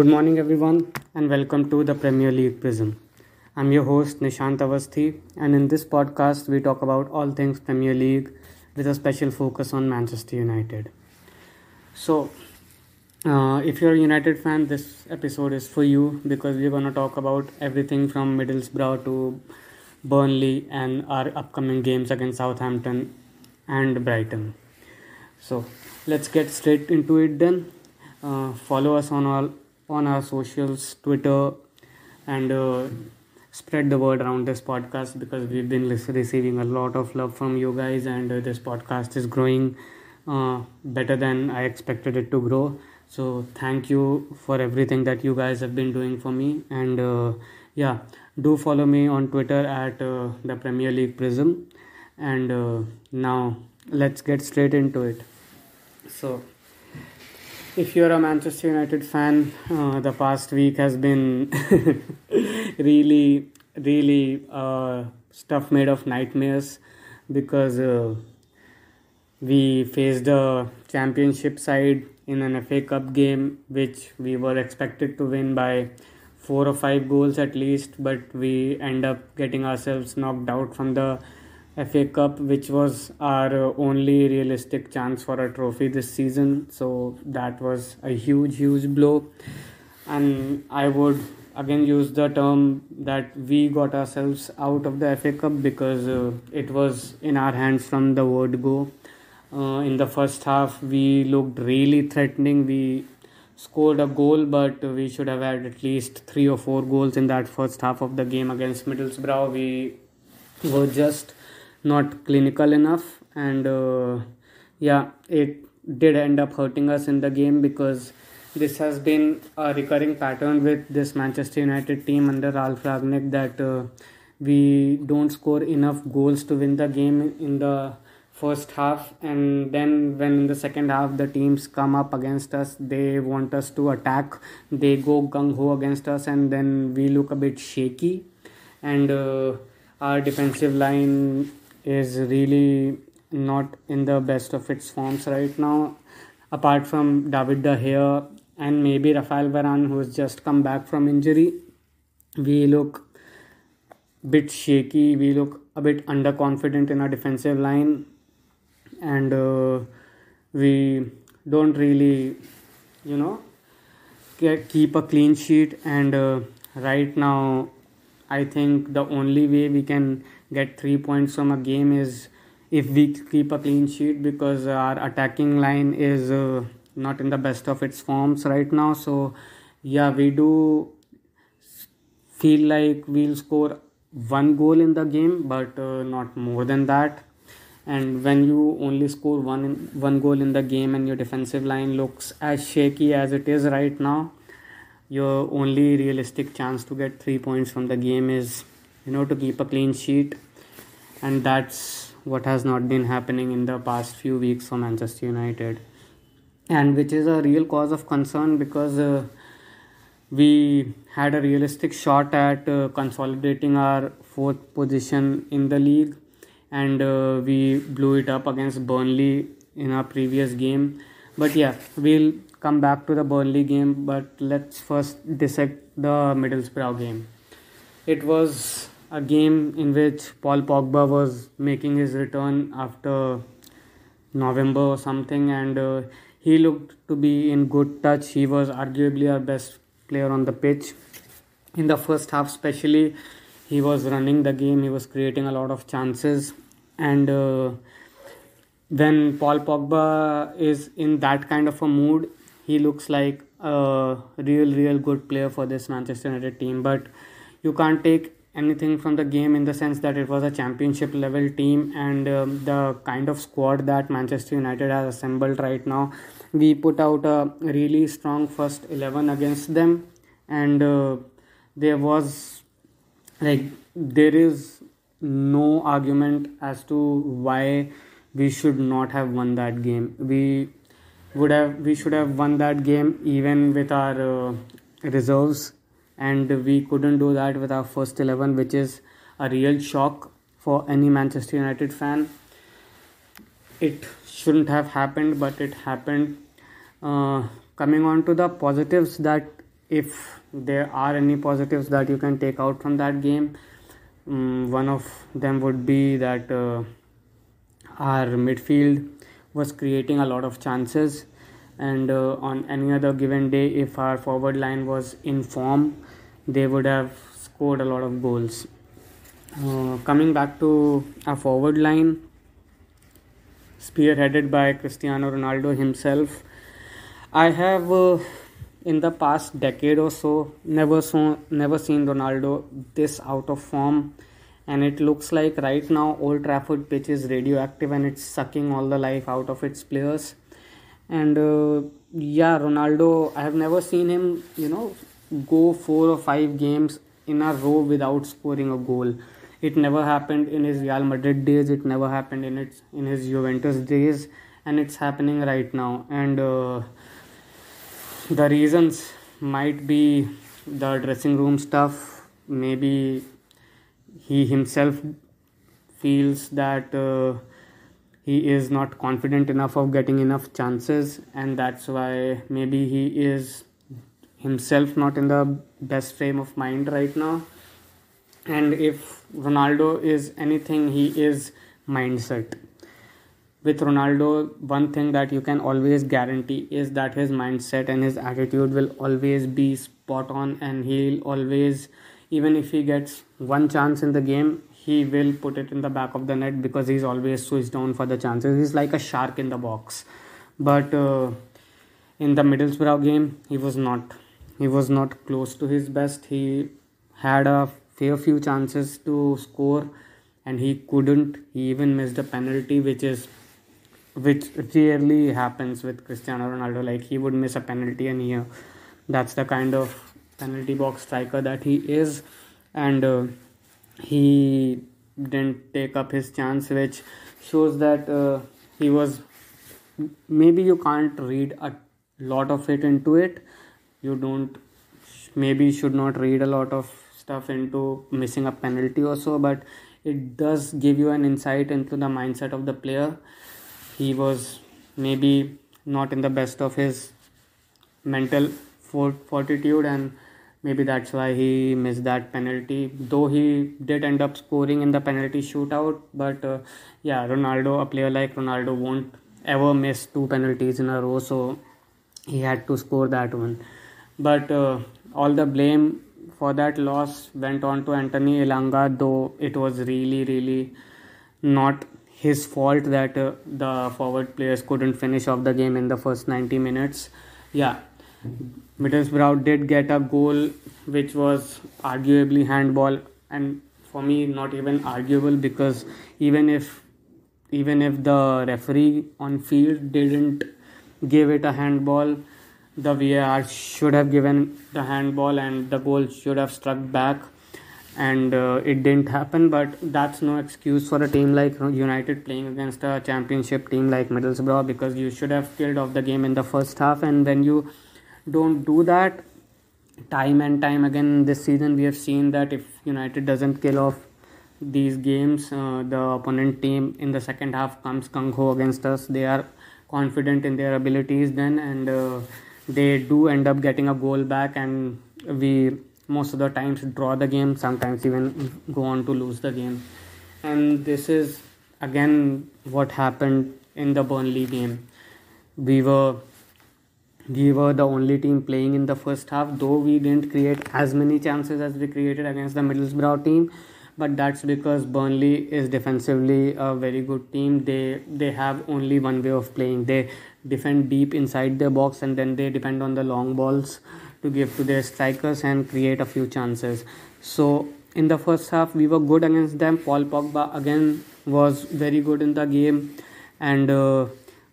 Good morning, everyone, and welcome to the Premier League Prism. I'm your host, Nishant Avasthi, and in this podcast, we talk about all things Premier League with a special focus on Manchester United. So, uh, if you're a United fan, this episode is for you because we're going to talk about everything from Middlesbrough to Burnley and our upcoming games against Southampton and Brighton. So, let's get straight into it then. Uh, follow us on all on our socials, Twitter, and uh, spread the word around this podcast because we've been receiving a lot of love from you guys, and uh, this podcast is growing uh, better than I expected it to grow. So, thank you for everything that you guys have been doing for me, and uh, yeah, do follow me on Twitter at uh, the Premier League Prism. And uh, now, let's get straight into it. So, if you're a Manchester United fan, uh, the past week has been really, really uh, stuff made of nightmares because uh, we faced a championship side in an FA Cup game which we were expected to win by four or five goals at least, but we end up getting ourselves knocked out from the FA Cup, which was our only realistic chance for a trophy this season. So that was a huge, huge blow. And I would again use the term that we got ourselves out of the FA Cup because uh, it was in our hands from the word go. Uh, in the first half, we looked really threatening. We scored a goal, but we should have had at least three or four goals in that first half of the game against Middlesbrough. We were just not clinical enough and uh, yeah it did end up hurting us in the game because this has been a recurring pattern with this Manchester United team under Ralf Rangnick that uh, we don't score enough goals to win the game in the first half. And then when in the second half the teams come up against us they want us to attack. They go gung ho against us and then we look a bit shaky. And uh, our defensive line is really not in the best of its forms right now. Apart from David De Gea and maybe Rafael Varane, who has just come back from injury, we look bit shaky. We look a bit underconfident in our defensive line, and uh, we don't really, you know, keep a clean sheet. And uh, right now, I think the only way we can get three points from a game is if we keep a clean sheet because our attacking line is uh, not in the best of its forms right now. So, yeah, we do feel like we'll score one goal in the game, but uh, not more than that. And when you only score one one goal in the game and your defensive line looks as shaky as it is right now, your only realistic chance to get three points from the game is you know to keep a clean sheet. And that's what has not been happening in the past few weeks for Manchester United. And which is a real cause of concern because uh, we had a realistic shot at uh, consolidating our fourth position in the league. And uh, we blew it up against Burnley in our previous game. But yeah we'll come back to the Burnley game but let's first dissect the Middlesbrough game it was a game in which Paul Pogba was making his return after November or something, and uh, he looked to be in good touch. He was arguably our best player on the pitch. In the first half, especially, he was running the game, he was creating a lot of chances, and uh, when Paul Pogba is in that kind of a mood, he looks like a real, real good player for this Manchester United team. But you can't take anything from the game in the sense that it was a championship level team and um, the kind of squad that Manchester United has assembled right now. We put out a really strong first 11 against them, and uh, there was like there is no argument as to why we should not have won that game. We would have we should have won that game even with our uh, reserves and we couldn't do that with our first 11 which is a real shock for any manchester united fan. It shouldn't have happened but it happened. Uh, coming on to the positives that if there are any positives that you can take out from that game, um, one of them would be that uh, our midfield was creating a lot of chances, and uh, on any other given day, if our forward line was in form, they would have scored a lot of goals. Uh, coming back to our forward line, spearheaded by Cristiano Ronaldo himself, I have. Uh, in the past decade or so never saw never seen Ronaldo this out of form and it looks like right now Old Trafford pitch is radioactive and it's sucking all the life out of its players and uh, yeah Ronaldo I have never seen him you know go four or five games in a row without scoring a goal. It never happened in his Real Madrid days. It never happened in its in his Juventus days. And it's happening right now. And uh, the reasons might be the dressing room stuff. Maybe he himself feels that uh, he is not confident enough of getting enough chances and that's why maybe he is himself not in the best frame of mind right now. And if ronaldo is anything he is mindset. With Ronaldo, one thing that you can always guarantee is that his mindset and his attitude will always be spot on, and he'll always, even if he gets one chance in the game, he will put it in the back of the net because he's always switched on for the chances. He's like a shark in the box. But uh, in the Middlesbrough game, he was not. He was not close to his best. He had a fair few chances to score, and he couldn't. He even missed a penalty, which is which rarely happens with Cristiano Ronaldo. Like he would miss a penalty, and here that's the kind of penalty box striker that he is, and uh, he didn't take up his chance, which shows that uh, he was. Maybe you can't read a lot of it into it. You don't. Maybe should not read a lot of stuff into missing a penalty or so, but it does give you an insight into the mindset of the player he was maybe not in the best of his mental fortitude and maybe that's why he missed that penalty though he did end up scoring in the penalty shootout but uh, yeah ronaldo a player like ronaldo won't ever miss two penalties in a row so he had to score that one but uh, all the blame for that loss went on to anthony elanga though it was really really not his fault that uh, the forward players couldn't finish off the game in the first 90 minutes. Yeah, Middlesbrough did get a goal which was arguably handball, and for me, not even arguable because even if even if the referee on field didn't give it a handball, the VAR should have given the handball and the goal should have struck back. And uh, it didn't happen but that's no excuse for a team like united playing against a championship team like middlesbrough because you should have killed off the game in the first half. And when you don't do that. Time and time again this season we have seen that if united doesn't kill off these games uh, the opponent team in the second half comes gung ho against us. They are confident in their abilities then and uh, they do end up getting a goal back and we most of the times draw the game sometimes even go on to lose the game. And this is again what happened in the Burnley game. We were we were the only team playing in the first half though we didn't create as many chances as we created against the Middlesbrough team but that's because Burnley is defensively a very good team they they have only one way of playing they defend deep inside their box and then they depend on the long balls to give to their strikers and create a few chances. So in the first half we were good against them. Paul Pogba again was very good in the game, and uh,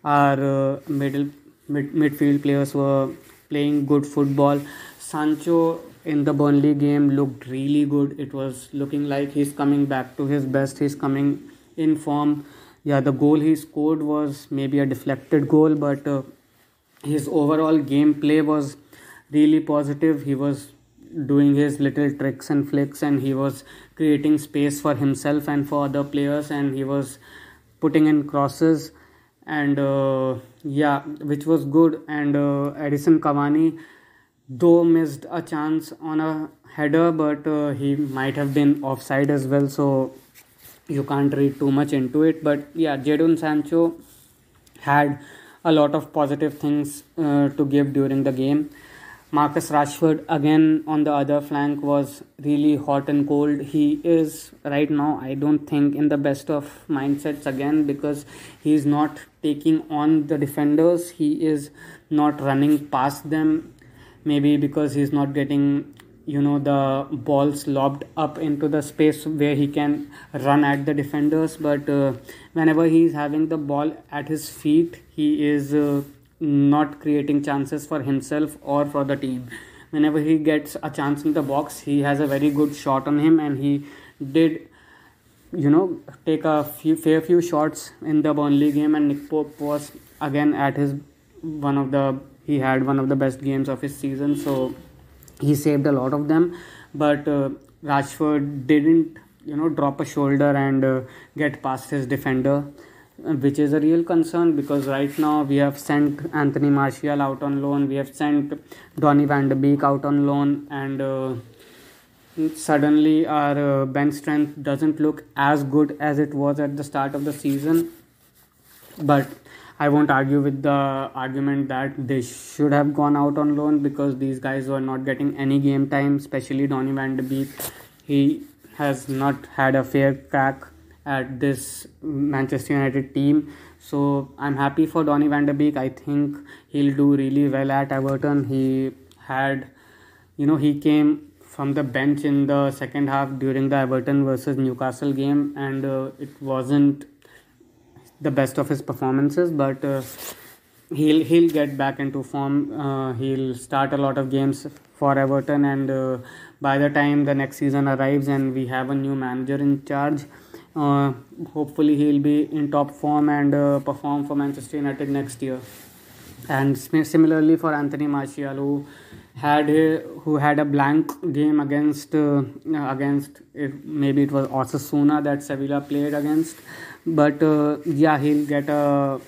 our uh, middle mid, midfield players were playing good football. Sancho in the Burnley game looked really good. It was looking like he's coming back to his best. He's coming in form. Yeah, the goal he scored was maybe a deflected goal, but uh, his overall gameplay was really positive. He was doing his little tricks and flicks and he was creating space for himself and for other players and he was putting in crosses and uh, yeah which was good and uh, Edinson Cavani though missed a chance on a header, but uh, he might have been offside as well. So you can't read too much into it. But yeah, Jadon Sancho had a lot of positive things uh, to give during the game. Marcus Rashford again on the other flank was really hot and cold. He is right now, I don't think, in the best of mindsets again because he's not taking on the defenders. He is not running past them. Maybe because he's not getting, you know, the balls lobbed up into the space where he can run at the defenders. But uh, whenever he's having the ball at his feet, he is. Uh, not creating chances for himself or for the team. Whenever he gets a chance in the box, he has a very good shot on him, and he did, you know, take a few fair few shots in the Burnley game. And Nick Pope was again at his one of the he had one of the best games of his season, so he saved a lot of them. But uh, Rashford didn't, you know, drop a shoulder and uh, get past his defender which is a real concern because right now we have sent Anthony Martial out on loan, we have sent Donny van de Beek out on loan, and uh, suddenly our uh, bench strength doesn't look as good as it was at the start of the season. But I won't argue with the argument that they should have gone out on loan because these guys were not getting any game time, especially Donny van de Beek. He has not had a fair crack at this Manchester United team. So I'm happy for Donny van de Beek. I think he'll do really well at Everton. He had, you know, he came from the bench in the second half during the Everton versus Newcastle game, and uh, it wasn't the best of his performances, but. Uh, he'll he'll get back into form. Uh, he'll start a lot of games for Everton, and uh, by the time the next season arrives and we have a new manager in charge, uh, hopefully, he'll be in top form and uh, perform for Manchester United next year. And similarly for Anthony Martial, who had a, who had a blank game against uh, against maybe it was Osasuna that Sevilla played against, but uh, yeah, he'll get a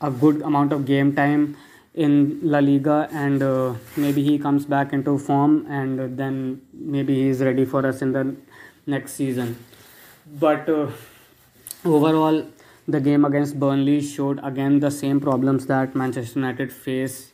a good amount of game time in La Liga and uh, maybe he comes back into form and then maybe he's ready for us in the next season but uh, overall the game against Burnley showed again the same problems that Manchester United face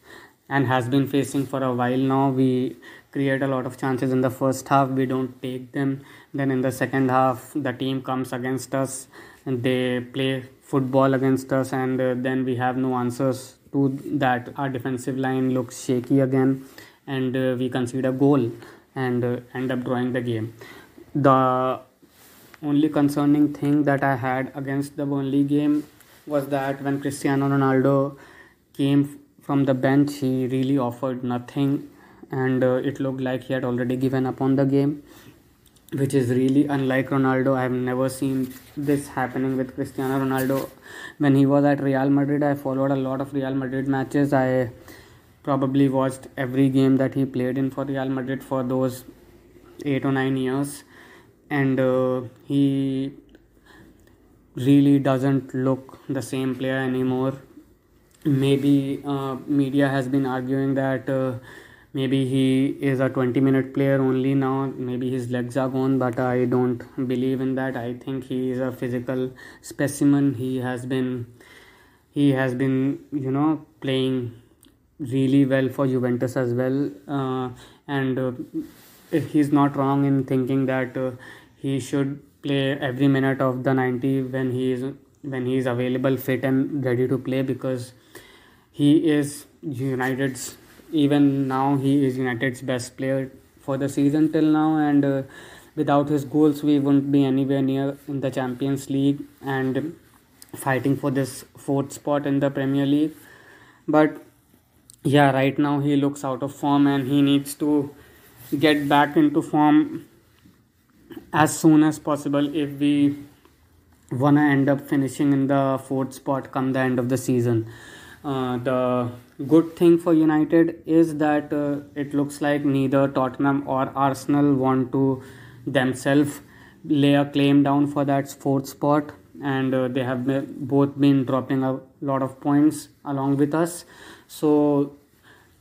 and has been facing for a while now. We create a lot of chances in the first half, we don't take them. Then in the second half, the team comes against us and they play football against us, and uh, then we have no answers to that. Our defensive line looks shaky again, and uh, we concede a goal and uh, end up drawing the game. The only concerning thing that I had against the Burnley game was that when Cristiano Ronaldo came from the bench, he really offered nothing, and uh, it looked like he had already given up on the game, which is really unlike Ronaldo. I have never seen this happening with Cristiano Ronaldo. When he was at Real Madrid, I followed a lot of Real Madrid matches. I probably watched every game that he played in for Real Madrid for those eight or nine years and uh, he really doesn't look the same player anymore. Maybe uh, media has been arguing that uh, maybe he is a 20 minute player only now. Maybe his legs are gone but i don't believe in that. I think he is a physical specimen. He has been he has been you know playing really well for juventus as well. Uh, and uh, he's not wrong in thinking that uh, he should play every minute of the 90 when he is when he is available fit and ready to play because he is united's even now he is united's best player for the season till now and uh, without his goals we wouldn't be anywhere near in the champions league and fighting for this fourth spot in the premier league. But yeah right now he looks out of form and he needs to get back into form as soon as possible if we wanna end up finishing in the fourth spot come the end of the season. Uh, the good thing for United is that uh, it looks like neither Tottenham or Arsenal want to themselves lay a claim down for that fourth spot, and uh, they have both been dropping a lot of points along with us. So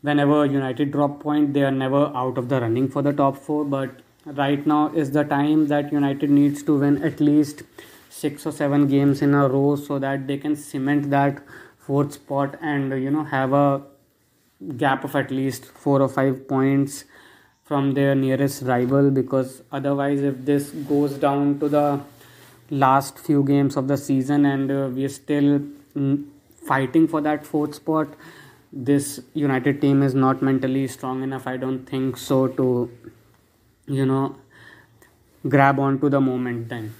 whenever United drop point, they are never out of the running for the top four. But right now is the time that United needs to win at least six or seven games in a row so that they can cement that fourth spot and you know have a gap of at least four or five points from their nearest rival because otherwise if this goes down to the last few games of the season and uh, we are still fighting for that fourth spot this united team is not mentally strong enough i don't think so to you know grab onto the moment then.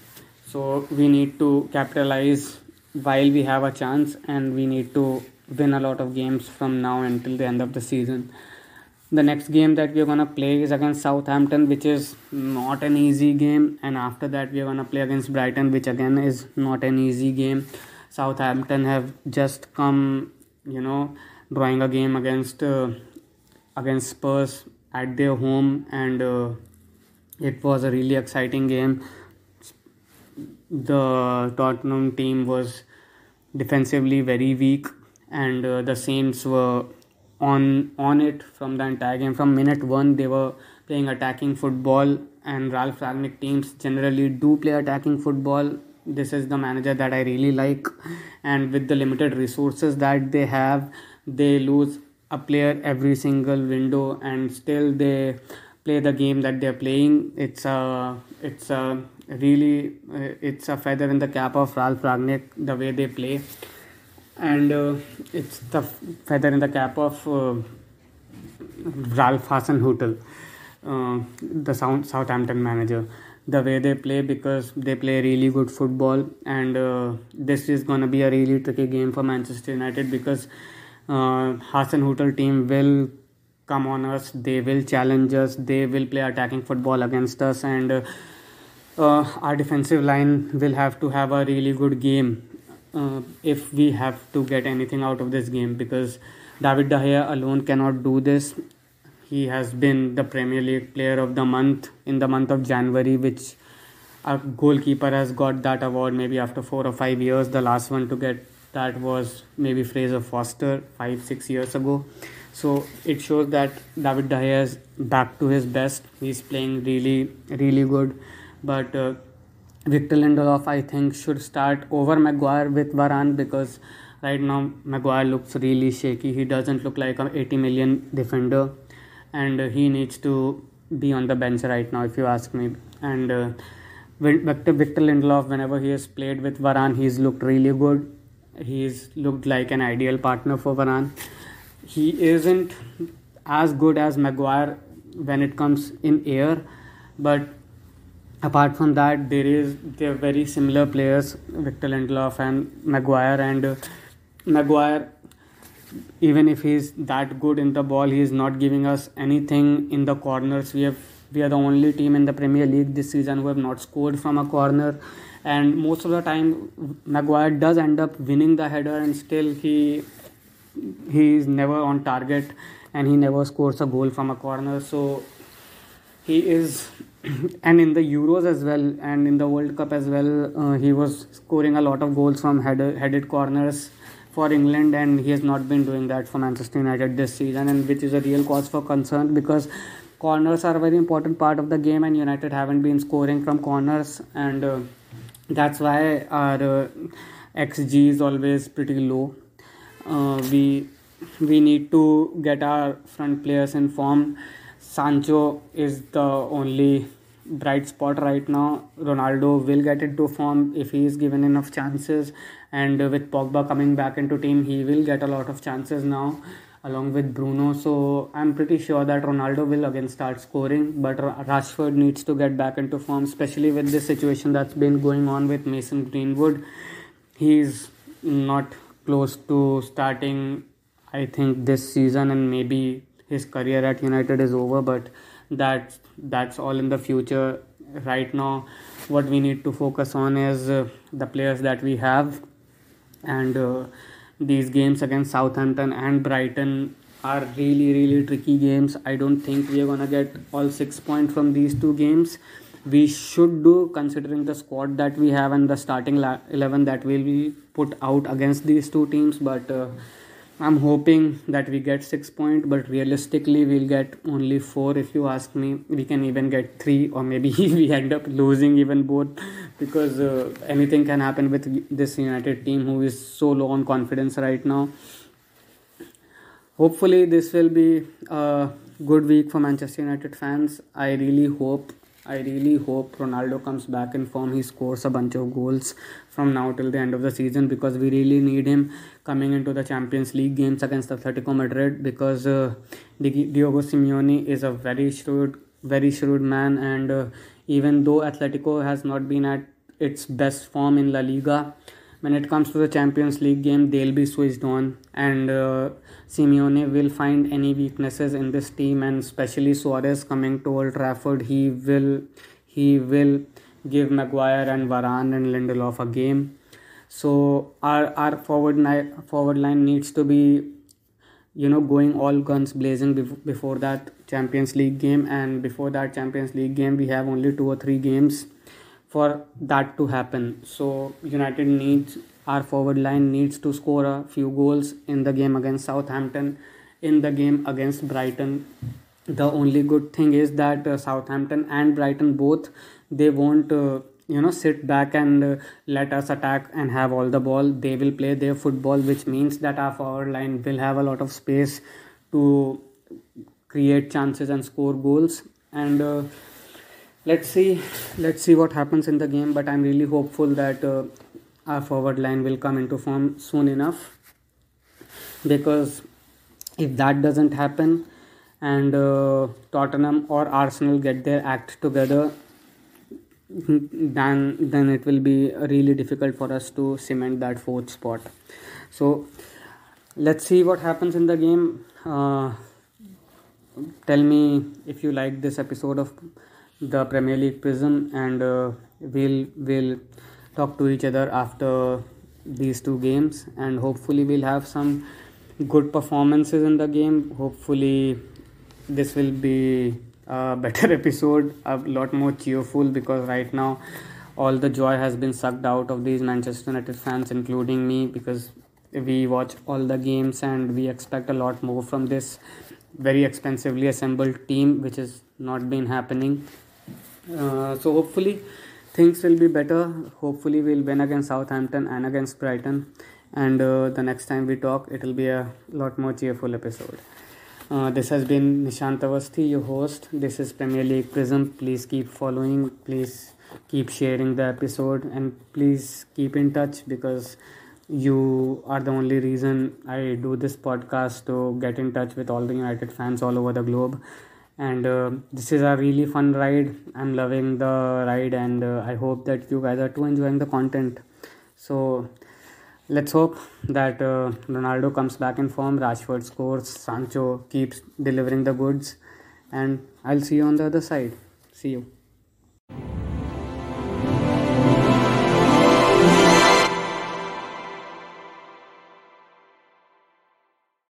So we need to capitalize while we have a chance and we need to win a lot of games from now until the end of the season. The next game that we're going to play is against southampton which is not an easy game. And after that we're going to play against brighton which again is not an easy game. Southampton have just come you know drawing a game against uh, against spurs at their home and uh, it was a really exciting game the Tottenham team was defensively very weak, and uh, the Saints were on on it from the entire game. From minute one, they were playing attacking football, and Ralf Rangnick teams generally do play attacking football. This is the manager that I really like, and with the limited resources that they have, they lose a player every single window, and still they play the game that they're playing. It's a it's a really it's a feather in the cap of Ralf Rangnick the way they play, and uh, it's the feather in the cap of uh, Ralph Hasenhüttl, uh, the South Southampton manager. The way they play because they play really good football, and uh, this is gonna be a really tricky game for Manchester United because uh, Hasenhüttl team will come on us, they will challenge us, they will play attacking football against us, and uh, our defensive line will have to have a really good game uh, if we have to get anything out of this game because David Gea alone cannot do this. He has been the Premier League Player of the Month in the month of January, which a goalkeeper has got that award maybe after four or five years. The last one to get that was maybe Fraser Forster five six years ago. So it shows that David De Gea is back to his best. He's playing really really good but uh, Victor Lindelof I think should start over Maguire with Varane because right now Maguire looks really shaky. He doesn't look like an 80 million defender, and uh, he needs to be on the bench right now if you ask me. And uh, Victor Victor Lindelof, whenever he has played with Varane, he's looked really good. He's looked like an ideal partner for Varane. He isn't as good as Maguire when it comes in air, but apart from that there is they're very similar players Victor Lindelof and Maguire and uh, Maguire even if he's that good in the ball he is not giving us anything in the corners. We have we are the only team in the Premier League this season who have not scored from a corner. And most of the time Maguire does end up winning the header and still he he is never on target and he never scores a goal from a corner so he is and in the Euros as well and in the World Cup as well, uh, he was scoring a lot of goals from headed, headed corners for England, and he has not been doing that for Manchester United this season, and which is a real cause for concern because corners are a very important part of the game, and United haven't been scoring from corners, and uh, that's why our uh, xG is always pretty low. Uh, we we need to get our front players in form Sancho is the only bright spot right now. Ronaldo will get into form if he is given enough chances, and with Pogba coming back into team, he will get a lot of chances now along with Bruno. So I'm pretty sure that Ronaldo will again start scoring, but Rashford needs to get back into form, especially with this situation that's been going on with Mason Greenwood. He's not close to starting, I think, this season, and maybe his career at United is over, but that that's all in the future. Right now, what we need to focus on is uh, the players that we have, and uh, these games against Southampton and Brighton are really really tricky games. I don't think we are gonna get all six points from these two games. We should do considering the squad that we have and the starting la- eleven that will be put out against these two teams, but. Uh, I'm hoping that we get six point, but realistically we'll get only four. If you ask me, we can even get three, or maybe we end up losing even both, because uh, anything can happen with this United team who is so low on confidence right now. Hopefully, this will be a good week for Manchester United fans. I really hope I really hope Ronaldo comes back in form. He scores a bunch of goals from now till the end of the season because we really need him coming into the Champions League games against Atletico Madrid because uh, Diego Simeone is a very shrewd, very shrewd man, and uh, even though Atletico has not been at its best form in La Liga, when it comes to the Champions League game, they'll be switched on, and uh, Simeone will find any weaknesses in this team, and especially Suarez coming to Old Trafford, he will he will give Maguire and Varane and Lindelof a game. So our our forward line forward line needs to be, you know, going all guns blazing before that Champions League game, and before that Champions League game, we have only two or three games for that to happen. So United needs our forward line needs to score a few goals in the game against Southampton, in the game against Brighton. The only good thing is that uh, Southampton and Brighton both they won't uh, you know sit back and uh, let us attack and have all the ball. They will play their football, which means that our forward line will have a lot of space to create chances and score goals and uh, let's see. Let's see what happens in the game but i'm really hopeful that uh, our forward line will come into form soon enough. Because if that doesn't happen and uh, Tottenham or Arsenal get their act together then then it will be really difficult for us to cement that fourth spot. So let's see what happens in the game. Uh, tell me if you like this episode of the Premier League Prism, and uh, we'll we'll talk to each other after these two games, and hopefully we'll have some good performances in the game. Hopefully, this will be a better episode, a lot more cheerful because right now all the joy has been sucked out of these Manchester United fans, including me, because we watch all the games and we expect a lot more from this very expensively assembled team, which has not been happening uh, so hopefully things will be better. Hopefully we'll win against Southampton and against Brighton. And uh, the next time we talk, it will be a lot more cheerful episode. Uh, this has been Nishant Avasthi, your host. This is Premier League Prism. Please keep following. Please keep sharing the episode and please keep in touch because you are the only reason I do this podcast to get in touch with all the United fans all over the globe and uh, this is a really fun ride. I'm loving the ride and uh, i hope that you guys are too enjoying the content. So let's hope that uh, ronaldo comes back in form rashford scores sancho keeps delivering the goods and i'll see you on the other side. See you